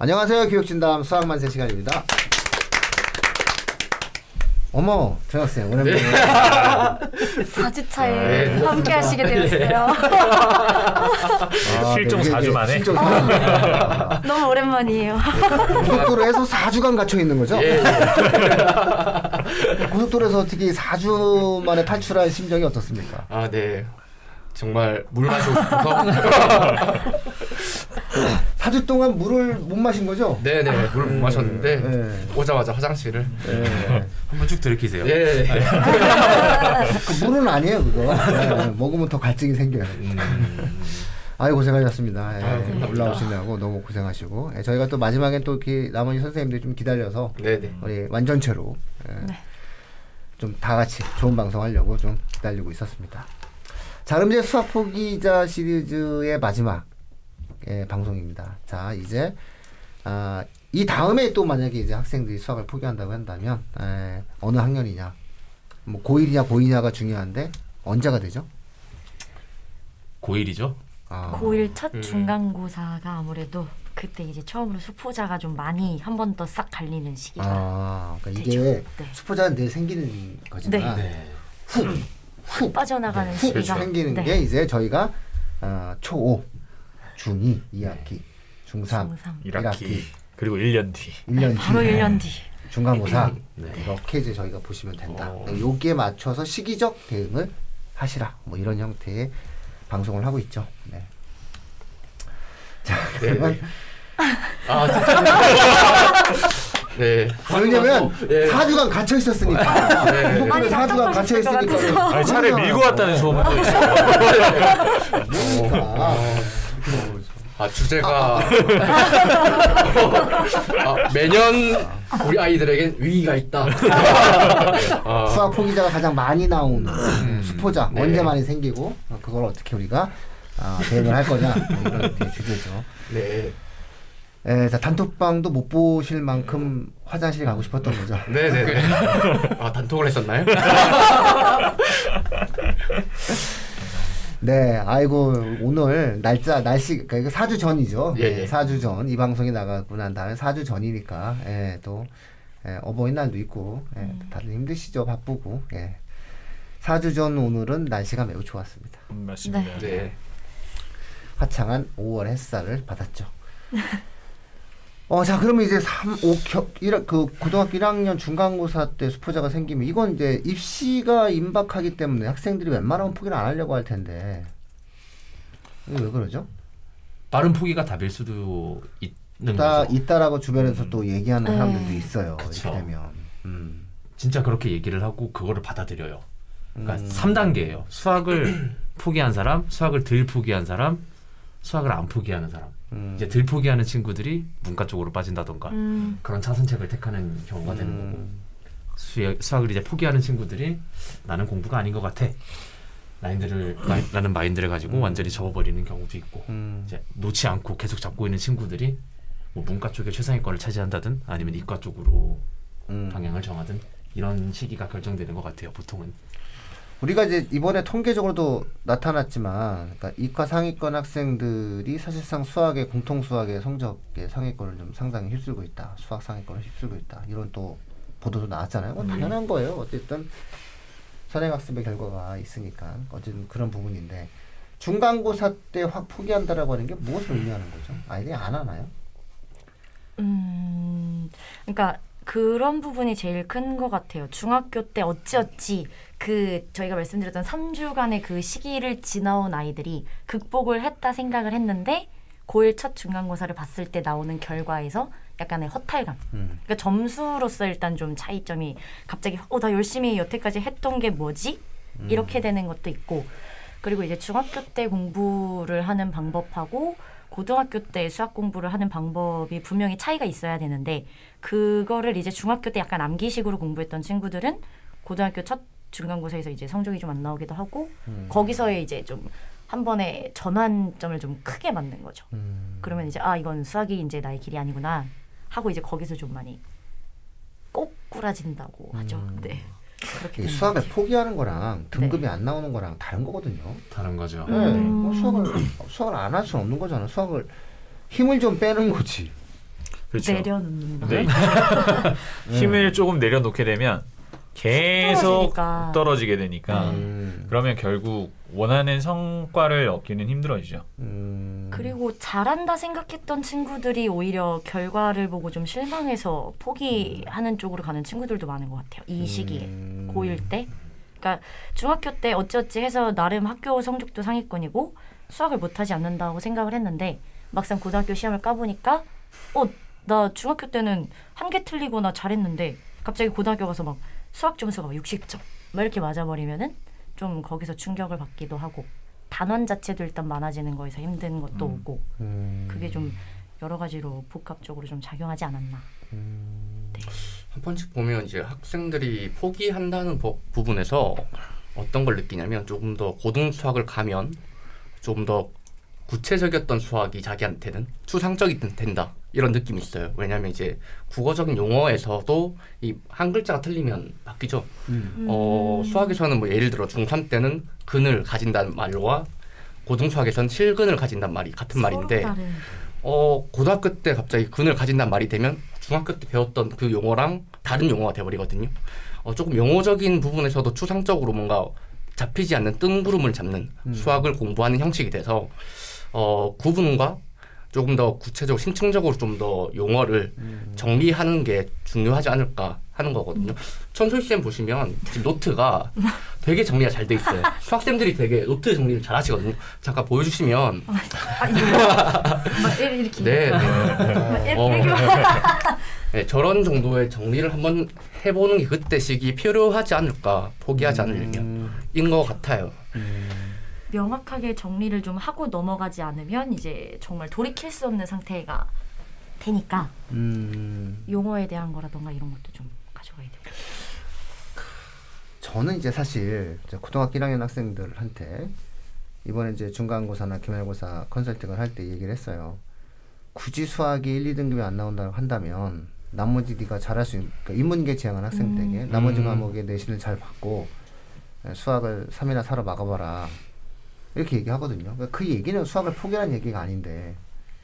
안녕하세요. 교육진담 수학만세 시간입니다. 어머, 정학생 오랜만에 네. 4주차에 네. 함께 하시게 되었어요. 아, 실종 네, 이게 4주 만에? 실종 4주 만에. 너무 오랜만이에요. 고속도로에서 4주간 갇혀 있는 거죠? 예, 예. 고속도로에서 어떻게 4주 만에 탈출한 심정이 어떻습니까? 아, 네. 정말 물 마시고 싶어서 4주 동안 물을 못 마신 거죠? 네네 물못 마셨는데 네. 오자마자 화장실을 네. 한번 쭉 들이키세요. 예. 예. 그 물은 아니에요, 그거. 네, 먹으면 더 갈증이 생겨요. 아유 고생하셨습니다. 예. 올라오시느라고 너무 고생하시고 예, 저희가 또 마지막엔 또 이렇게 나머지 선생님들 좀 기다려서 네네. 우리 완전체로 예, 네. 좀다 같이 좋은 방송 하려고 좀 기다리고 있었습니다. 자 그럼 이제 수학 포기자 시리즈의 마지막 예, 방송입니다. 자 이제 아, 이 다음에 또 만약에 이제 학생들이 수학을 포기한다고 한다면 예, 어느 학년이냐 뭐 고1이냐 고2냐가 중요한데 언제가 되죠? 고1이죠. 아, 고1 첫 음. 중간고사가 아무래도 그때 이제 처음으로 수포자가 좀 많이 한 번 더 싹 갈리는 시기가 아, 그러니까 되죠. 이게 네. 수포자는 늘 생기는 거지만 네. 훅, 훅 빠져나가는 훅 시기가 생기는 네. 게 이제 저희가 어, 초5, 중2, 2학기, 중3, 중3. 1학기 그리고 1년 뒤. 1년 바로 뒤 1년 뒤. 중간고사 네. 이렇게 이제 저희가 보시면 된다. 어. 여기에 맞춰서 시기적 대응을 하시라. 뭐 이런 형태의 방송을 하고 있죠. 네. 자, 그러면 아 진짜. 네. 왜냐면 예. 4주간 갇혀 있었으니까. 네. 네. 아니, 4주간 갇혀 있으니까. 아니, 차를 밀고 왔다는 소문도 있어요. 뭡니까? 아 주제가 아, 매년 우리 아이들에겐 위기가 있다. 아, 수학 포기자가 가장 많이 나오는 수포자 네. 언제 많이 생기고 어, 그걸 어떻게 우리가 아, 대응을 할 거냐 뭐 이런 게 주제죠. 네. 에, 자 단톡방도 못 보실 만큼 화장실 가고 싶었던 거죠. 네 네. 아 단톡을 했었나요? 네, 아이고 오늘 날짜 날씨 그러니까 4주 전이죠. 예, 네, 예. 4주 전 이 방송이 나가고 난 다음에 4주 전이니까 예, 또 예, 어버이날도 있고 예, 다들 힘드시죠 바쁘고 예. 4주 전 오늘은 날씨가 매우 좋았습니다. 음, 맞습니다. 네. 화창한 5월 햇살을 받았죠. 어, 자, 그러면 이제 3, 5, 일, 그, 고등학교 1학년 중간고사 때 수포자가 생기면, 이건 이제 입시가 임박하기 때문에 학생들이 웬만하면 포기를 안 하려고 할 텐데, 이게 왜 그러죠? 빠른 포기가 답일 수도 있는 있다, 거죠. 있다라고 주변에서 또 얘기하는 네. 사람들도 있어요. 그쵸. 이렇게 되면. 음. 진짜 그렇게 얘기를 하고 그거를 받아들여요. 그러니까 음. 3단계예요. 수학을 포기한 사람, 수학을 덜 포기한 사람, 수학을 안 포기하는 사람. 음. 이제 덜 포기하는 친구들이 문과 쪽으로 빠진다던가 음, 그런 차선책을 택하는 경우가 되는 거고 음. 수학, 수학을 이제 포기하는 친구들이 나는 공부가 아닌 것 같아. 라인들을 마이, 라는 마인드를 가지고 완전히 접어버리는 경우도 있고 음. 이제 놓지 않고 계속 잡고 있는 친구들이 뭐 문과 쪽에 최상위권을 차지한다든 아니면 이과 쪽으로 음. 방향을 정하든 이런 시기가 결정되는 것 같아요 보통은 우리가 이제 이번에 통계적으로도 나타났지만, 그러니까 이과 상위권 학생들이 사실상 수학의 공통 수학의 성적의 상위권을 좀 상당히 휩쓸고 있다. 수학 상위권을 휩쓸고 있다. 이런 또 보도도 나왔잖아요. 뭐 당연한 거예요. 어쨌든 선행학습의 결과가 있으니까 어쨌든 그런 부분인데 중간고사 때 확 포기한다라고 하는 게 무엇을 의미하는 거죠? 아이들이 안 하나요? 음, 그러니까 그런 부분이 제일 큰 것 같아요. 중학교 때 어찌어찌 그 저희가 말씀드렸던 3주간의 그 시기를 지나온 아이들이 극복을 했다 생각을 했는데 고1 첫 중간고사를 봤을 때 나오는 결과에서 약간의 허탈감. 음. 그러니까 점수로서 일단 좀 차이점이 갑자기 어 나 열심히 여태까지 했던 게 뭐지? 이렇게 되는 것도 있고 그리고 이제 중학교 때 공부를 하는 방법하고 고등학교 때 수학 공부를 하는 방법이 분명히 차이가 있어야 되는데 그거를 이제 중학교 때 약간 암기식으로 공부했던 친구들은 고등학교 첫 중간고사에서 이제 성적이 좀 안 나오기도 하고 거기서의 이제 좀 한 번에 전환점을 좀 크게 맞는 거죠. 음. 그러면 이제 아 이건 수학이 이제 나의 길이 아니구나 하고 이제 거기서 좀 많이 꼬꾸라진다고 하죠. 네. 수학을. 포기하는 거랑 등급이 네. 안 나오는 거랑 다른 거거든요. 다른 거죠. 네, 음. 뭐 수학을 수학을 안 할 수는 없는 거잖아. 수학을 힘을 좀 빼는 거지. 그렇죠. 내려놓는다. 근데 힘을 조금 내려놓게 되면 계속 떨어지니까. 떨어지게 되니까 음. 그러면 결국 원하는 성과를 얻기는 힘들어지죠. 음. 그리고 잘한다 생각했던 친구들이 오히려 결과를 보고 좀 실망해서 포기하는 쪽으로 가는 친구들도 많은 것 같아요. 이 시기에 음. 고1 때. 그러니까 중학교 때 어찌어찌 해서 나름 학교 성적도 상위권이고 수학을 못하지 않는다고 생각을 했는데 막상 고등학교 시험을 까보니까 어 나 중학교 때는 한 개 틀리거나 잘했는데 갑자기 고등학교 가서 막 수학 점수가 막 60점 막 이렇게 맞아버리면은 좀 거기서 충격을 받기도 하고 단원 자체도 일단 많아지는 거에서 힘든 것도 음. 오고 음. 그게 좀 여러 가지로 복합적으로 좀 작용하지 않았나. 한 번씩 보면 이제 학생들이 포기한다는 부- 부분에서 어떤 걸 느끼냐면 조금 더 고등 수학을 가면 조금 더 구체적이었던 수학이 자기한테는 추상적이 된- 된다 이런 느낌이 있어요. 왜냐하면 이제 국어적인 용어에서도 이 한 글자가 틀리면 바뀌죠. 음. 어, 수학에서는 뭐 예를 들어 중3 때는 근을 가진다는 말과 고등 수학에서는 실근을 가진다는 말이 같은 말인데 다른. 어 고등학교 때 갑자기 근을 가진단 말이 되면 중학교 때 배웠던 그 용어랑 다른 용어가 돼버리거든요. 어 조금 용어적인 부분에서도 추상적으로 뭔가 잡히지 않는 뜬구름을 잡는 수학을 공부하는 형식이 돼서 어 구분과 조금 더 구체적으로 심층적으로 좀 더 용어를 정리하는 게 중요하지 않을까 하는 거거든요. 천솔 쌤 보시면 지금 노트가 되게 정리가 잘 돼 있어요. 수학쌤들이 되게 노트 정리를 잘 하시거든요. 잠깐 보여주시면 아 이- 이렇게 네, 네. 막 이렇게 어. 네, 저런 정도의 정리를 한번 해보는 게 그때 시기 필요하지 않을까 포기하지 않으려면 인 것 같아요. 명확하게 정리를 좀 하고 넘어가지 않으면 이제 정말 돌이킬 수 없는 상태가 되니까 음. 용어에 대한 거라던가 이런 것도 좀 가져가야 되고. 저는 이제 사실 고등학교 1학년 학생들한테 이번에 이제 중간고사나 기말고사 컨설팅을 할 때 얘기를 했어요. 굳이 수학이 1, 2등급이 안 나온다고 한다면 나머지 네가 잘할 수 있는 그러니까 인문계 지향한 학생들에게 나머지 음. 과목에 내신을 잘 받고 에, 수학을 3이나 4로 막아봐라 이렇게 얘기하거든요. 그러니까 그 얘기는 수학을 포기하는 얘기가 아닌데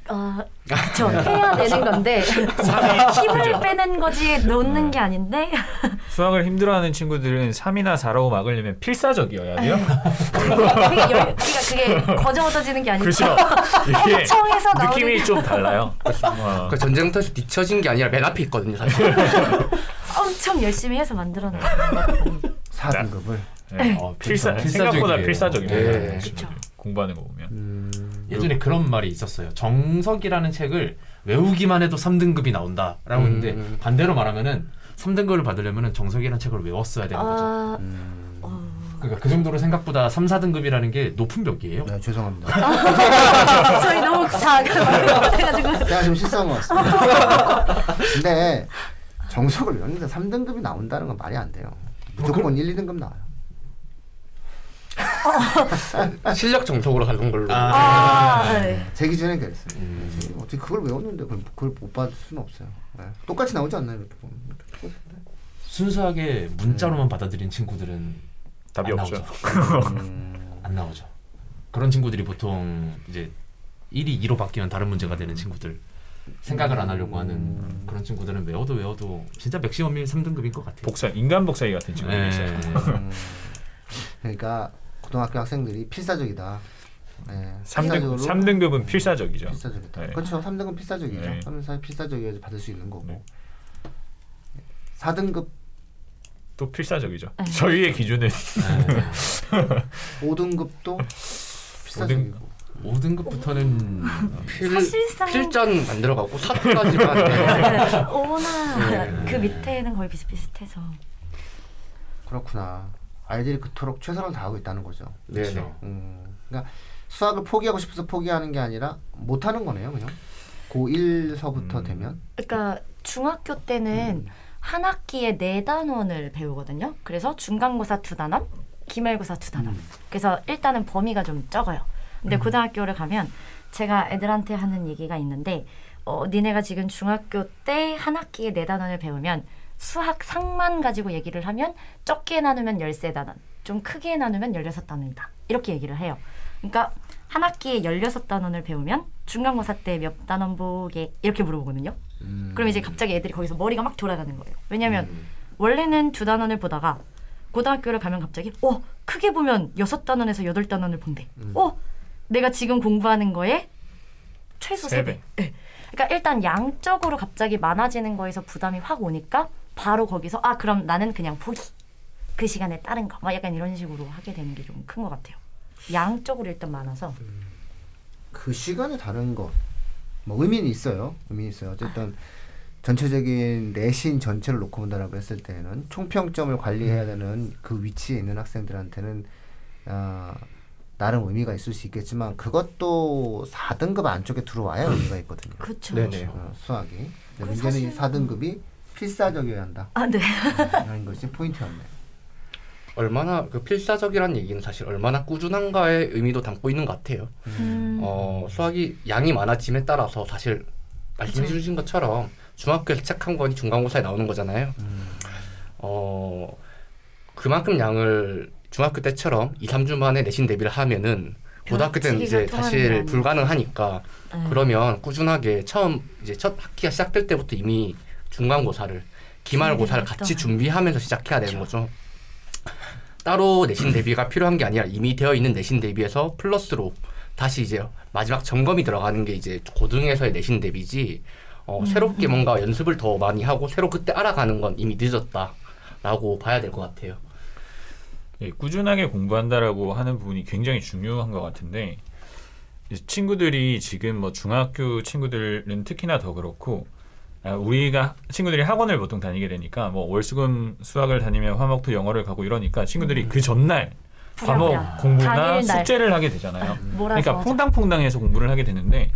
아, 그쵸. 해야 되는 건데 힘을 빼는 거지 놓는 게 아닌데 수학을 힘들어하는 친구들은 3이나 4라고 막으려면 필사적이어야 돼요. 그게 열, 그러니까 그게 거저 얻어지는 게 아니고 그렇죠. 이게 청에서 나오는 느낌이 좀 달라요. 어. 그 전쟁터에서 뒤처진 게 아니라 맨 앞에 있거든요, 사실. 엄청 열심히 해서 만들어낸 거거든요. 4등급을 네. 어, 필사, 필사- 생각보다. 필사적이에요. 네. 그쵸. 공부하는 거 보면. 음, 예전에 그런 말이 있었어요. 정석이라는 책을 외우기만 해도 3등급이 나온다라고 음. 했는데 반대로 말하면은 3등급을 받으려면은 정석이라는 책을 외웠어야 되는 거죠. 아, 음. 어, 그러니까 그 정도로 생각보다 3, 4등급이라는 게 높은 벽이에요. 네, 죄송합니다. 저희 너무 다 해가지고 제가 좀 실수한 것 같습니다. 근데 정석을 외우는데 3등급이 나온다는 건 말이 안 돼요. 무조건 1, 2등급 나와요. 실력 정석으로 가는 걸로. 아, 네. 제 기준엔 그랬어요. 어떻게 그걸 외웠는데 그걸, 그걸 못 받을 수는 없어요. 네. 똑같이 나오지 않나요? 이렇게 보면. 순수하게 문자로만 받아들인 친구들은 답이 안 없죠. 나오죠. 음, 안 나오죠. 그런 친구들이 보통 이제 1이 2로 바뀌면 다른 문제가 되는 친구들 생각을 안 하려고 하는 그런 친구들은 외워도 외워도 진짜 맥시멈이 3등급인 것 같아요. 복사 인간 복사기 같은 친구들이 네. 있어요. 음. 그러니까 고등학교 학생들이 필사적이다. 네. 3등, 3등급은 필사적이죠. 필사적이다. 네. 그렇죠. 3등급 필사적이죠. 네. 3등 필사적이어야지 받을 수 있는 거고. 네. 4등급, 또 필사적이죠. 네. 저희의 기준은 5등급도 필사적이고. 5등 급부터는 필, 사실상- 필전 만들어가고 사까지만 네. 오나 그 밑에는 거의 비슷비슷해서 그렇구나. 아이들이 그토록 최선을 다하고 있다는 거죠. 네네. 음, 그러니까 수학을 포기하고 싶어서 포기하는 게 아니라 못 하는 거네요, 그냥. 고1서부터 음. 되면. 그러니까 중학교 때는 한 학기에 네 단원을 배우거든요. 그래서 중간고사 두 단원, 기말고사 두 단원. 그래서 일단은 범위가 좀 적어요. 근데 고등학교를 가면 제가 애들한테 하는 얘기가 있는데 어, 니네가 지금 중학교 때 한 학기에 네 단원을 배우면 수학 상만 가지고 얘기를 하면 적게 나누면 열세 단원, 좀 크게 나누면 열여섯 단원이다. 이렇게 얘기를 해요. 그러니까 한 학기에 열여섯 단원을 배우면 중간고사 때 몇 단원 보게 이렇게 물어보거든요. 그럼 이제 갑자기 애들이 거기서 머리가 막 돌아가는 거예요. 왜냐면 음. 원래는 두 단원을 보다가 고등학교를 가면 갑자기 어 크게 보면 여섯 단원에서 여덟 단원을 본대. 어 내가 지금 공부하는 거에 최소 세세 배. 네. 그러니까 일단 양적으로 갑자기 많아지는 거에서 부담이 확 오니까 바로 거기서 아 그럼 나는 그냥 포기. 그 시간에 다른 거. 막 약간 이런 식으로 하게 되는 게 좀 큰 것 같아요. 양적으로 일단 많아서. 그 시간에 다른 거. 뭐 의미는 있어요. 의미 있어요. 어쨌든 전체적인 내신 전체를 놓고 본다라고 했을 때는 총평점을 관리해야 되는 그 위치에 있는 학생들한테는 아, 나름 의미가 있을 수 있겠지만 그것도 4등급 안쪽에 들어와야 의미가 있거든요. 그렇죠. 네네. 어, 수학이. 근데 그 문제는 이 사실- 4등급이 필사적이어야 한다. 아 네. 라는 것이 포인트였네요. 얼마나 그 필사적이라는 얘기는 사실 얼마나 꾸준한가의 의미도 담고 있는 것 같아요. 음. 어, 수학이 양이 많아짐에 따라서 사실 말씀해. 주신 것처럼 중학교에서 책 한 권이 중간고사에 나오는 거잖아요. 어, 그만큼 양을 중학교 때처럼 2, 3주 만에 내신 대비를 하면은 고등학교 때는 이제 사실. 불가능하니까 네. 그러면 꾸준하게 처음 이제 첫 학기가 시작될 때부터 이미 중간고사를 기말고사를 같이. 준비하면서 시작해야 되는 거죠. 따로 내신 대비가 필요한 게 아니라 이미 되어 있는 내신 대비에서 플러스로 다시 이제 마지막 점검이 들어가는 게 이제 고등에서의 내신 대비지 어, 음, 새롭게 뭔가 연습을 더 많이 하고 새로 그때 알아가는 건 이미 늦었다라고 봐야 될 것 같아요. 예, 꾸준하게 공부한다라고 하는 부분이 굉장히 중요한 것 같은데 이 친구들이 지금 뭐 중학교 친구들은 특히나 더 그렇고 아, 우리가 친구들이 학원을 보통 다니게 되니까 뭐 월수금 수학을 다니면 화목토 영어를 가고 이러니까 친구들이 그 전날 과목 부랴부랴. 공부나. 숙제를 하게 되잖아요. 몰아서 그러니까 하자. 퐁당퐁당해서 공부를 하게 되는데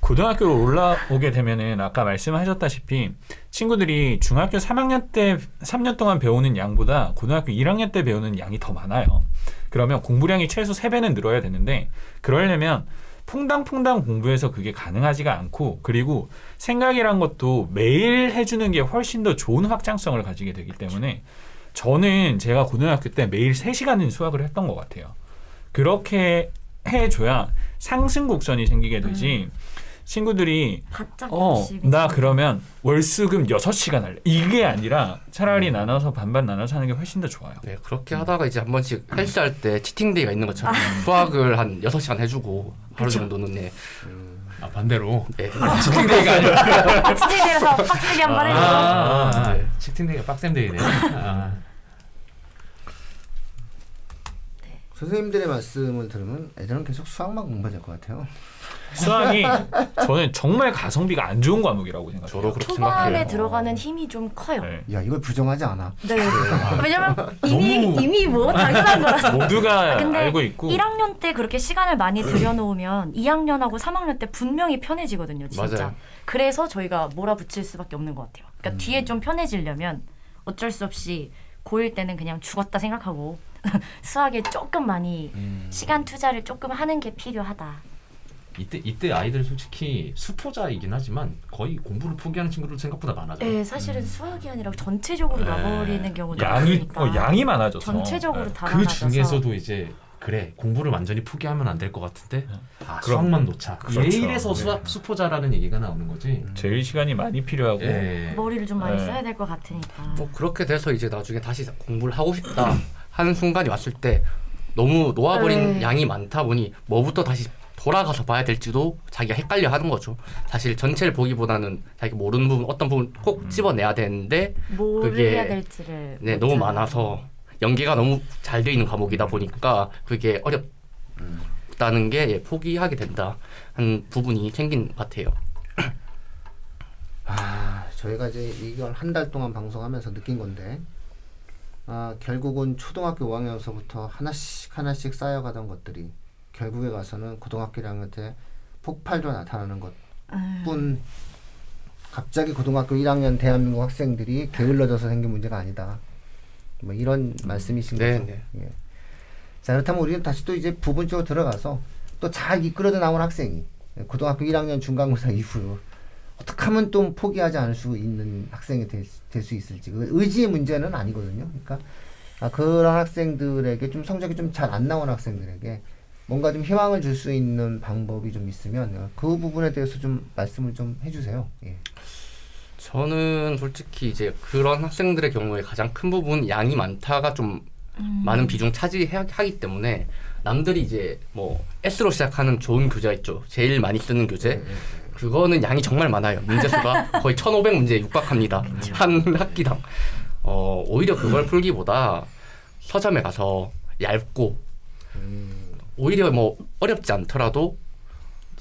고등학교로 올라오게 되면은 아까 말씀하셨다시피 친구들이 중학교 3학년 때 3년 동안 배우는 양보다 고등학교 1학년 때 배우는 양이 더 많아요. 그러면 공부량이 최소 3배는 늘어야 되는데 그러려면 퐁당퐁당 공부해서 그게 가능하지가 않고 그리고 생각이란 것도 매일 해주는 게 훨씬 더 좋은 확장성을 가지게 되기 때문에 저는 제가 고등학교 때 매일 3시간은 수학을 했던 것 같아요. 그렇게 해줘야 상승 곡선이 생기게 되지 친구들이 어, 나 좀- 그러면 월수금 6시간 할래. 이게 아니라 차라리 나눠서 반반 나눠서 하는 게 훨씬 더 좋아요. 네, 그렇게 하다가 이제 한 번씩 헬스할 때 치팅데이가 있는 것처럼 수학을 한 6시간 해주고 하루 정도는 네. 아 반대로 네. 치팅데이가 아니라 아, 치팅데이라서 빡세게 한번 해줘. 아, 아, 네. 치팅데이가 빡셈데이네. 아, 선생님들의 말씀을 들으면 애들은 계속 수학만 공부해야 될 것 같아요. 수학이 저는 정말 가성비가 안 좋은 과목이라고 생각해요. 저도 그렇게 초반에 생각해요. 들어가는 힘이 좀 커요. 네. 야 이걸 부정하지 않아. 네. 왜냐면 이미 이미 뭐 당연한 거라서. 모두가 아, 근데 알고 있고 1학년 때 그렇게 시간을 많이 들여놓으면 2학년하고 3학년 때 분명히 편해지거든요, 진짜. 맞아요. 그래서 저희가 몰아붙일 수밖에 없는 것 같아요. 음. 그러니까 뒤에 좀 편해지려면 어쩔 수 없이 고1 때는 그냥 죽었다 생각하고 수학에 조금 많이 음. 시간 투자를 조금 하는 게 필요하다. 이때 이때 아이들 솔직히 수포자이긴 하지만 거의 공부를 포기하는 친구들 생각보다 많아져. 네, 사실은 수학이 아니라 전체적으로 네. 나버리는 경우도 양이 많으니까. 어, 양이 많아져서 전체적으로 네. 다 그 많아져서. 중에서도 이제 그래 공부를 완전히 포기하면 안 될 것 같은데 아, 그럼- 수학만 놓자. 그렇죠. 예일에서 수학 수포자라는 얘기가 나오는 거지. 제일 시간이 많이 필요하고 예. 머리를 좀 많이 네. 써야 될 것 같으니까. 뭐 그렇게 돼서 이제 나중에 다시 공부를 하고 싶다 하는 순간이 왔을 때 너무 놓아버린 네. 양이 많다 보니 뭐부터 다시 돌아가서 봐야 될지도 자기가 헷갈려 하는 거죠. 사실 전체를 보기보다는 자기 모르는 부분 어떤 부분 꼭 집어내야 되는데 뭘 그게- 해야 될지를 네, 못 너무. 많아서 연계가 너무 잘 돼 있는 과목이다 보니까 그게 어렵다는 게 예, 포기하게 된다 하는 부분이 생긴 것 같아요. 아, 저희가 이제 이걸 한 달 동안 방송하면서 느낀 건데, 아, 결국은 초등학교 5학년서부터 하나씩 하나씩 쌓여가던 것들이 결국에 가서는 고등학교 1학년 때 폭발로 나타나는 것뿐 갑자기 고등학교 1학년 대한민국 학생들이 게을러져서 생긴 문제가 아니다. 뭐 이런 말씀이신 네, 거죠. 네. 예. 자 그렇다면 우리는 다시 또 이제 부분적으로 들어가서 또 잘 이끌어져 나온 학생이 고등학교 1학년 중간고사 이후 어떻게 하면 또 포기하지 않을 수 있는 학생이 될 수 있을지 그 의지의 문제는 아니거든요. 그러니까 아, 그런 학생들에게 좀 성적이 좀 잘 안 나온 학생들에게 뭔가 좀 희망을 줄 수 있는 방법이 좀 있으면 그 부분에 대해서 좀 말씀을 좀 해주세요. 예. 저는 솔직히 이제 그런 학생들의 경우에 가장 큰 부분 양이 많다가 좀 음. 많은 비중 차지하기 때문에 남들이 이제 뭐 S로 시작하는 좋은 교재가 있죠. 제일 많이 쓰는 교재. 그거는 양이 정말 많아요. 문제수가 거의 1,500문제에 육박합니다. 한 학기당. 어, 오히려 그걸 풀기보다 서점에 가서 얇고 오히려 뭐 어렵지 않더라도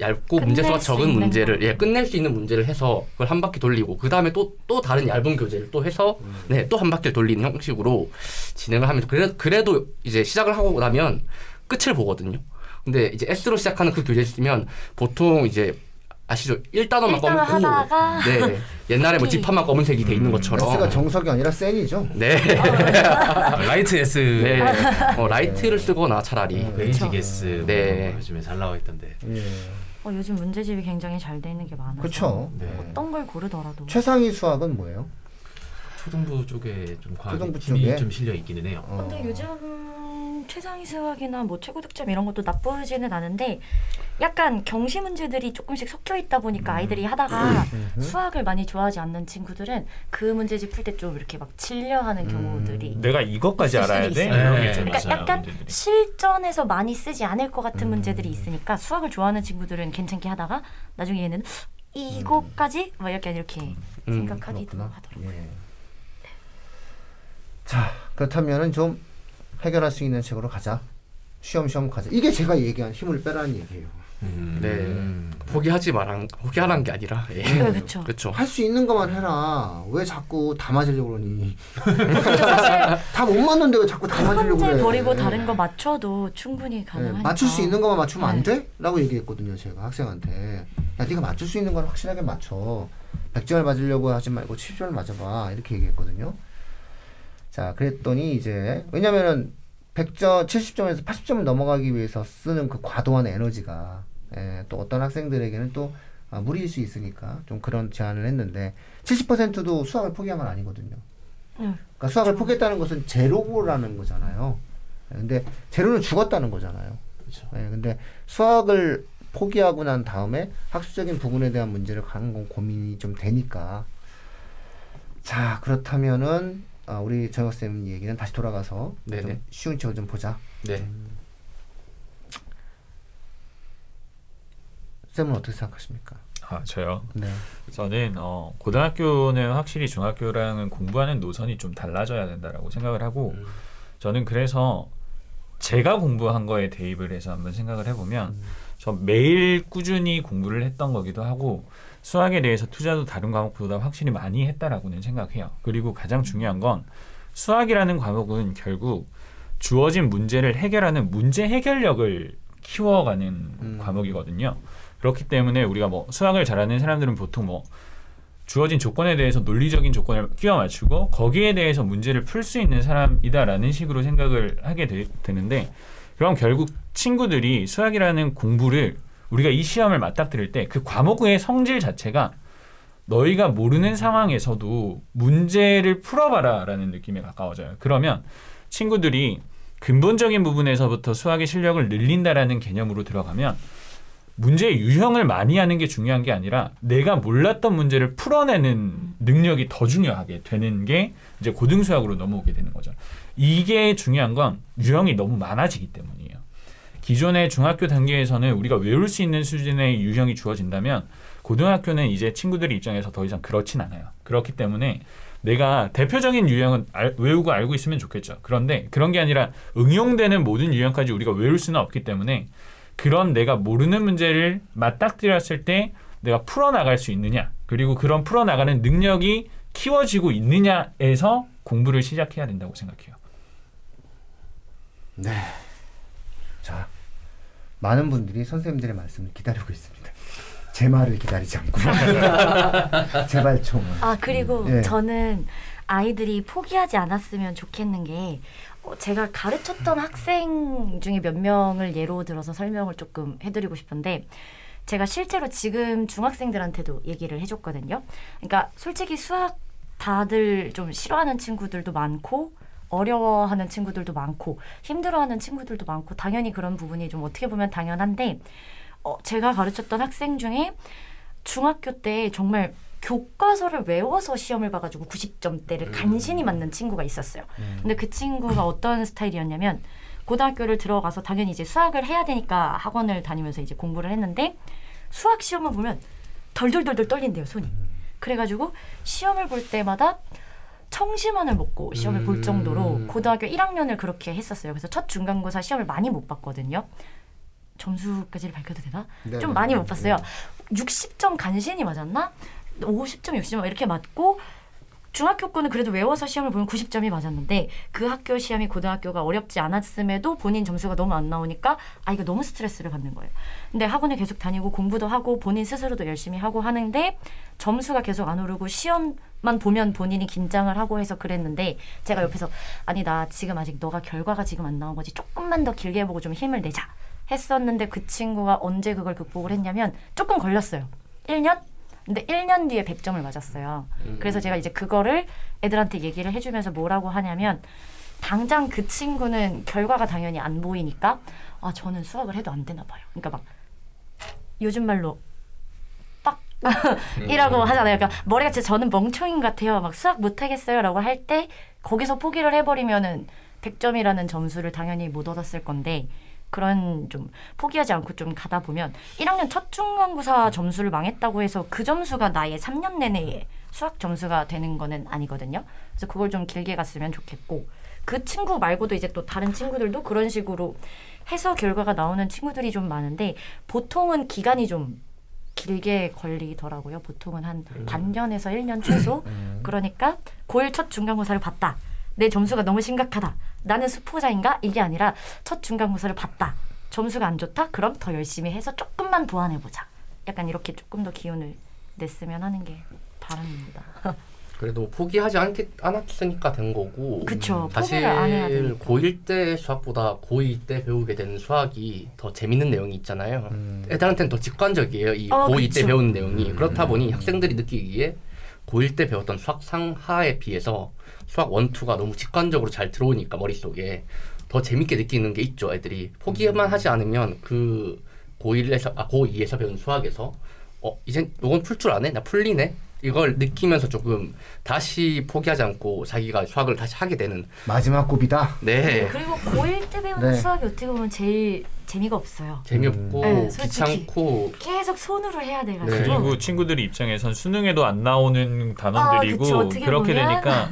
얇고 문제수가 수 적은 문제를 거. 예 끝낼 수 있는 문제를 해서 그걸 한 바퀴 돌리고 그 다음에 또 또 다른 얇은 교재를 또 해서 네또 한 바퀴를 돌리는 형식으로 진행을 하면 그래, 그래도 이제 시작을 하고 나면 끝을 보거든요. 근데 이제 S로 시작하는 그 교재 있으면 보통 이제 아시죠? 1단원만 일단은 검고 하다가 네 옛날에 뭐. 지파만 검은색이 돼 있는 것처럼 S가 정석이 아니라 센이죠. 네, 라이트 S 네. 어, 라이트를 쓰거나 차라리 베이직 S 네. 뭐 요즘에 잘 나와 있던데. 예. 어, 요즘 문제집이 굉장히 잘 돼 있는 게 많아서 그렇죠. 네. 어떤 걸 고르더라도 최상위 수학은 뭐예요? 초등부 쪽에 좀 힘이 쪽에? 좀 실려 있기는 해요. 어. 근데 요즘 최상위 수학이나 뭐 최고 득점 이런 것도 나쁘지는 않은데 약간 경시 문제들이 조금씩 섞여 있다 보니까 아이들이 하다가 음. 수학을 많이 좋아하지 않는 친구들은 그 문제집 풀 때 좀 이렇게 막 질려하는 경우들이 내가 이것까지 알아야 돼? 네. 그러니까 약간 문제들이. 실전에서 많이 쓰지 않을 것 같은 음. 문제들이 있으니까 수학을 좋아하는 친구들은 괜찮게 하다가 나중에 얘는 이거까지 막 이렇게 이렇게 음, 생각하기도 그렇구나. 하더라고요. 예. 자 그렇다면은 좀 해결할 수 있는 책으로 가자. 쉬엄쉬엄 가자. 이게 제가 얘기한 힘을 빼라는 얘기예요. 음. 네. 포기하지 말한 포기하라는 게 아니라 예. 네, 그렇죠. 그렇죠. 할 수 있는 것만 해라. 왜 자꾸 다 맞으려고 그러니? 다 못 맞는데 왜 자꾸 다한 맞으려고 그래? 버리고 다른 거 맞춰도 충분히 네, 가능하니까 맞출 수 있는 것만 맞추면 안 네. 돼? 라고 얘기했거든요 제가 학생한테 야 네가 맞출 수 있는 건 확실하게 맞춰 100점을 맞으려고 하지 말고 70점을 맞아봐 이렇게 얘기했거든요 자 그랬더니 이제 왜냐면은 100점 70점에서 80점을 넘어가기 위해서 쓰는 그 과도한 에너지가 예, 또 어떤 학생들에게는 또 아, 무리일 수 있으니까 좀 그런 제안을 했는데 70%도 수학을 포기한 건 아니거든요 응. 그러니까 수학을 포기했다는 것은 제로라는 거잖아요. 예, 근데 제로는 죽었다는 거잖아요. 그렇죠. 예, 근데 수학을 포기하고 난 다음에 학술적인 부분에 대한 문제를 가는 건 고민이 좀 되니까. 자 그렇다면은 아, 우리 정혁 쌤 얘기는 다시 돌아가서 네네. 좀 쉬운 책을 좀 보자. 네. 쌤은 어떻게 생각하십니까? 아 저요. 네. 저는 어, 고등학교는 확실히 중학교랑은 공부하는 노선이 좀 달라져야 된다라고 생각을 하고 음. 저는 그래서 제가 공부한 거에 대입을 해서 한번 생각을 해보면 저 매일 꾸준히 공부를 했던 거기도 하고 수학에 대해서 투자도 다른 과목보다 확실히 많이 했다라고는 생각해요. 그리고 가장 중요한 건 수학이라는 과목은 결국 주어진 문제를 해결하는 문제 해결력을 키워가는 음. 과목이거든요. 그렇기 때문에 우리가 뭐 수학을 잘하는 사람들은 보통 뭐 주어진 조건에 대해서 논리적인 조건을 끼워 맞추고 거기에 대해서 문제를 풀 수 있는 사람이다라는 식으로 생각을 하게 되, 되는데 그럼 결국 친구들이 수학이라는 공부를 우리가 이 시험을 맞닥뜨릴 때 그 과목의 성질 자체가 너희가 모르는 상황에서도 문제를 풀어봐라라는 느낌에 가까워져요. 그러면 친구들이 근본적인 부분에서부터 수학의 실력을 늘린다라는 개념으로 들어가면 문제의 유형을 많이 하는 게 중요한 게 아니라 내가 몰랐던 문제를 풀어내는 능력이 더 중요하게 되는 게 이제 고등수학으로 넘어오게 되는 거죠. 이게 중요한 건 유형이 너무 많아지기 때문이에요. 기존의 중학교 단계에서는 우리가 외울 수 있는 수준의 유형이 주어진다면 고등학교는 이제 친구들 입장에서 더 이상 그렇진 않아요. 그렇기 때문에 내가 대표적인 유형은 알- 외우고 알고 있으면 좋겠죠. 그런데 그런 게 아니라 응용되는 모든 유형까지 우리가 외울 수는 없기 때문에 그런 내가 모르는 문제를 맞닥뜨렸을 때 내가 풀어나갈 수 있느냐 그리고 그런 풀어나가는 능력이 키워지고 있느냐에서 공부를 시작해야 된다고 생각해요. 네. 자, 많은 분들이 선생님들의 말씀을 기다리고 있습니다. 제 말을 기다리지 않고 제발 좀. 아 그리고 예. 저는 아이들이 포기하지 않았으면 좋겠는 게 어, 제가 가르쳤던 학생 중에 몇 명을 예로 들어서 설명을 조금 해드리고 싶은데 제가 실제로 지금 중학생들한테도 얘기를 해줬거든요. 그러니까 솔직히 수학 다들 좀 싫어하는 친구들도 많고 어려워하는 친구들도 많고 힘들어하는 친구들도 많고 당연히 그런 부분이 좀 어떻게 보면 당연한데 어, 제가 가르쳤던 학생 중에 중학교 때 정말 교과서를 외워서 시험을 봐가지고 90점대를 간신히 맞는 친구가 있었어요. 근데 그 친구가 어떤 스타일이었냐면 고등학교를 들어가서 당연히 이제 수학을 해야 되니까 학원을 다니면서 이제 공부를 했는데 수학 시험을 보면 덜덜덜덜 떨린대요 손이. 그래가지고 시험을 볼 때마다 청심환을 먹고 시험을 볼 정도로 고등학교 1학년을 그렇게 했었어요. 그래서 첫 중간고사 시험을 많이 못 봤거든요. 점수까지를 밝혀도 되나? 네, 좀 네. 많이 못 봤어요. 60점 간신히 맞았나? 50점, 60점 이렇게 맞고 중학교 거는 그래도 외워서 시험을 보면 90점이 맞았는데 그 학교 시험이 고등학교가 어렵지 않았음에도 본인 점수가 너무 안 나오니까 아 이거 너무 스트레스를 받는 거예요. 근데 학원에 계속 다니고 공부도 하고 본인 스스로도 열심히 하고 하는데 점수가 계속 안 오르고 시험만 보면 본인이 긴장을 하고 해서 그랬는데 제가 옆에서 아니 나 지금 아직 너가 결과가 지금 안 나온 거지 조금만 더 길게 해보고 좀 힘을 내자 했었는데 그 친구가 언제 그걸 극복을 했냐면 조금 걸렸어요. 1년? 근데 1년 뒤에 100점을 맞았어요. 그래서 제가 이제 그거를 애들한테 얘기를 해주면서 뭐라고 하냐면 당장 그 친구는 결과가 당연히 안 보이니까 아 저는 수학을 해도 안 되나 봐요. 그러니까 막 요즘 말로 빡 이라고 하잖아요. 그러니까 머리가 진짜 저는 멍청인 것 같아요. 막 수학 못하겠어요라고 할 때 거기서 포기를 해버리면은 100점이라는 점수를 당연히 못 얻었을 건데 그런 좀 포기하지 않고 좀 가다 보면 1학년 첫 중간고사 점수를 망했다고 해서 그 점수가 나의 3년 내내 수학 점수가 되는 거는 아니거든요. 그래서 그걸 좀 길게 갔으면 좋겠고 그 친구 말고도 이제 또 다른 친구들도 그런 식으로 해서 결과가 나오는 친구들이 좀 많은데 보통은 기간이 좀 길게 걸리더라고요. 보통은 한 반년에서 1년 최소. 그러니까 고1 첫 중간고사를 봤다. 내 점수가 너무 심각하다. 나는 수포자인가? 이게 아니라 첫 중간고사를 봤다. 점수가 안 좋다? 그럼 더 열심히 해서 조금만 보완해보자. 약간 이렇게 조금 더 기운을 냈으면 하는 게 바람입니다. 그래도 포기하지 않겠, 않았으니까 된 거고 그쵸. 사실 포기를 안 해야 되니까. 고1 때 수학보다 고2 때 배우게 되는 수학이 더 재밌는 내용이 있잖아요. 음. 애들한테는 더 직관적이에요. 이 어, 고2 때 그쵸. 배우는 내용이. 그렇다 보니 학생들이 느끼기에 고1 때 배웠던 수학 상하에 비해서 수학 원투가 너무 직관적으로 잘 들어오니까 머릿속에 더 재밌게 느끼는 게 있죠. 애들이 포기만 하지 않으면 그 고1에서 아 고2에서 배운 수학에서 어 이젠 이건 풀 줄 아네? 나 풀리네? 이걸 느끼면서 조금 다시 포기하지 않고 자기가 수학을 다시 하게 되는 마지막 고비다. 네 그리고 고1 때 배우는 네. 수학이 어떻게 보면 제일 재미가 없어요. 재미없고 네, 솔직히. 귀찮고 계속 손으로 해야 돼가지고. 네. 그리고 친구들 입장에선 수능에도 안 나오는 단원들이고 아, 그쵸. 그렇게 보면. 되니까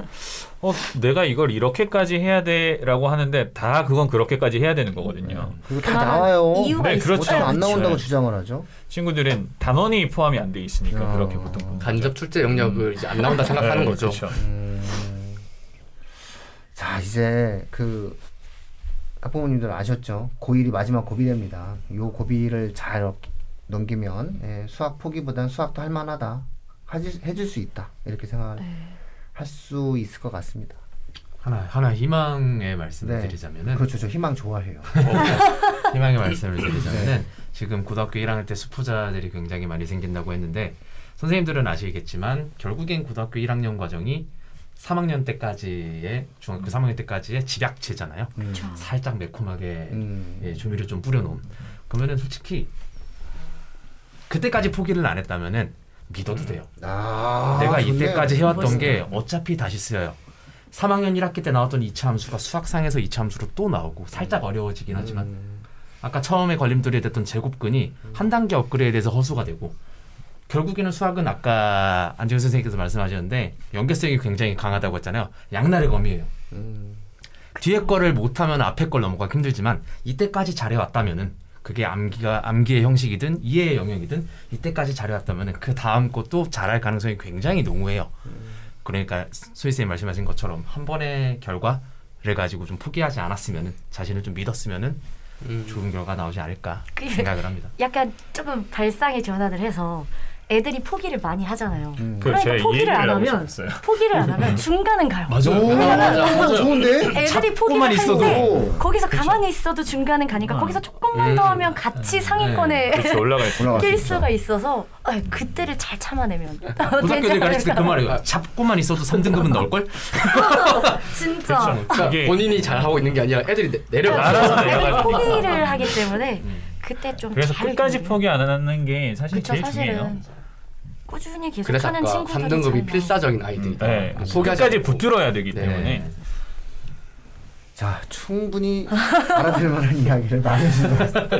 어 내가 이걸 이렇게까지 해야 돼라고 하는데 다 그건 그렇게까지 해야 되는 거거든요. 그리고 다 그만한 나와요. 이유가 네, 있어요. 그렇죠. 안 그렇죠. 나온다고 네. 주장을 하죠. 친구들은 단원이 포함이 안 돼 있으니까 야. 그렇게 보통 보는 간접. 출제 영역을 이제 안 나온다 생각하는 네, 거죠. 그쵸. 음. 자 이제 그 학부모님들 아셨죠? 고1이 마지막 고비됩니다. 요 고비를 잘 넘기면 예, 수학 포기보단 수학도 할 만하다. 하지, 해줄 수 있다. 이렇게 생각할 네. 수 있을 것 같습니다. 하나 하나 희망의 말씀을 네. 드리자면은 그렇죠. 저 희망 좋아해요. 희망의 말씀을 드리자면은 네. 지금 고등학교 1학년 때 수포자들이 굉장히 많이 생긴다고 했는데 선생님들은 아시겠지만 결국엔 고등학교 1학년 과정이 3학년 때까지의 중학교 3학년 때까지의 집약체잖아요. 음. 살짝 매콤하게 음. 예, 조미료 좀 뿌려놓은. 그러면은 솔직히 그때까지 포기를 안 했다면은 믿어도 돼요. 아, 내가 좋네요. 이때까지 해왔던 멋있다. 게 어차피 다시 쓰여요. 3학년 1학기 때 나왔던 2차 함수가 수학상에서 2차 함수로 또 나오고 살짝 어려워지긴 하지만 음. 아까 처음에 걸림돌이 됐던 제곱근이 한 단계 업그레이드해서 허수가 되고 결국에는 수학은 아까 안정현 선생님께서 말씀하셨는데 연계성이 굉장히 강하다고 했잖아요. 양날의 검이에요. 음. 뒤에 거를 못하면 앞에 걸 넘어가기 힘들지만 이때까지 잘해왔다면은 그게 암기가 암기의 형식이든 이해의 영역이든 이때까지 잘해왔다면은 그 다음 것도 잘할 가능성이 굉장히 농후해요. 그러니까 소희 쌤이 말씀하신 것처럼 한 번의 결과를 가지고 좀 포기하지 않았으면은 자신을 좀 믿었으면은 음. 좋은 결과 나오지 않을까 그게- 생각을 합니다. 약간 조금 발상의 전환을 해서 애들이 포기를 많이 하잖아요. 음. 그 그러니까 포기를 안 하면. 포기를 안 하면 중간은 가요. 오, 좋은데? 애들이 포기를 있어도 하는데 거기서 가만히 있어도 중간은 가니까 어. 거기서 조금만 더 하면 같이 상위권에 그렇죠 올라갈 수 올라갈 수낄 있죠. 수가 있어서 아, 그때를 잘 참아내면 고등학교들 가르칠 때 그 말이에요. 잡고만 있어도 3등급은 넣을 걸. 진짜 그러니까 이게- 본인이 잘 하고 있는 게 아니라 애들이 내, 내려가. 알아서 애들이 내려가지고. 포기를 하기 때문에 그때 좀 그래서 잘 끝까지 견디는. 포기 안 하는 게 사실 그쵸 제일 중요해요. 사실은 꾸준히 계속 그래서 하는 아까 친구들이 3등급이 잘 나와요. 필사적인 아이들이다. 네, 포기하지 끝까지 않고. 붙들어야 되기 네. 때문에 자, 충분히 알아들 만한 이야기를 많이 해주신 것 같습니다.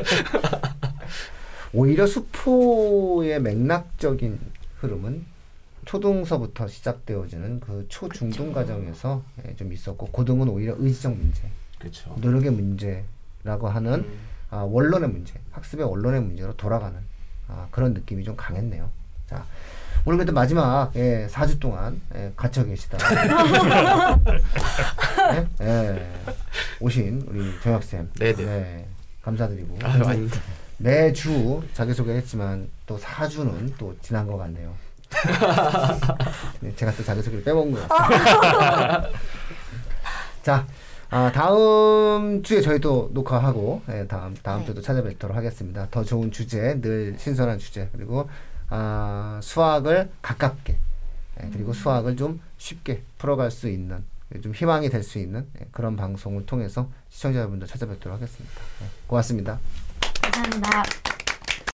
오히려 수포의 맥락적인 흐름은 초등서부터 시작되어지는 그 초중등 과정에서 예, 좀 있었고 고등은 오히려 의지적 문제, 그렇죠. 노력의 문제라고 하는 음. 아, 원론의 문제, 학습의 원론의 문제로 돌아가는 아, 그런 느낌이 좀 강했네요. 자, 오늘 그래도 마지막 예, 4주 동안 예, 갇혀 계시다. 예? 예, 오신 우리 정혁 쌤, 네네. 네, 감사드리고 아유, 아닙니다. 매주 자기소개했지만 또 4주는 또 지난 것 같네요. 네, 제가 또 자기소개를 빼먹은 것 같아요. 자, 아, 다음 주에 저희 또 녹화하고 예, 다음 다음 네. 주도 찾아뵙도록 하겠습니다. 더 좋은 주제, 늘 신선한 주제 그리고 아, 수학을 가깝게 예, 그리고 수학을 좀 쉽게 풀어갈 수 있는 좀 희망이 될 수 있는 예, 그런 방송을 통해서 시청자 여러분들 찾아뵙도록 하겠습니다. 예, 고맙습니다. 감사합니다.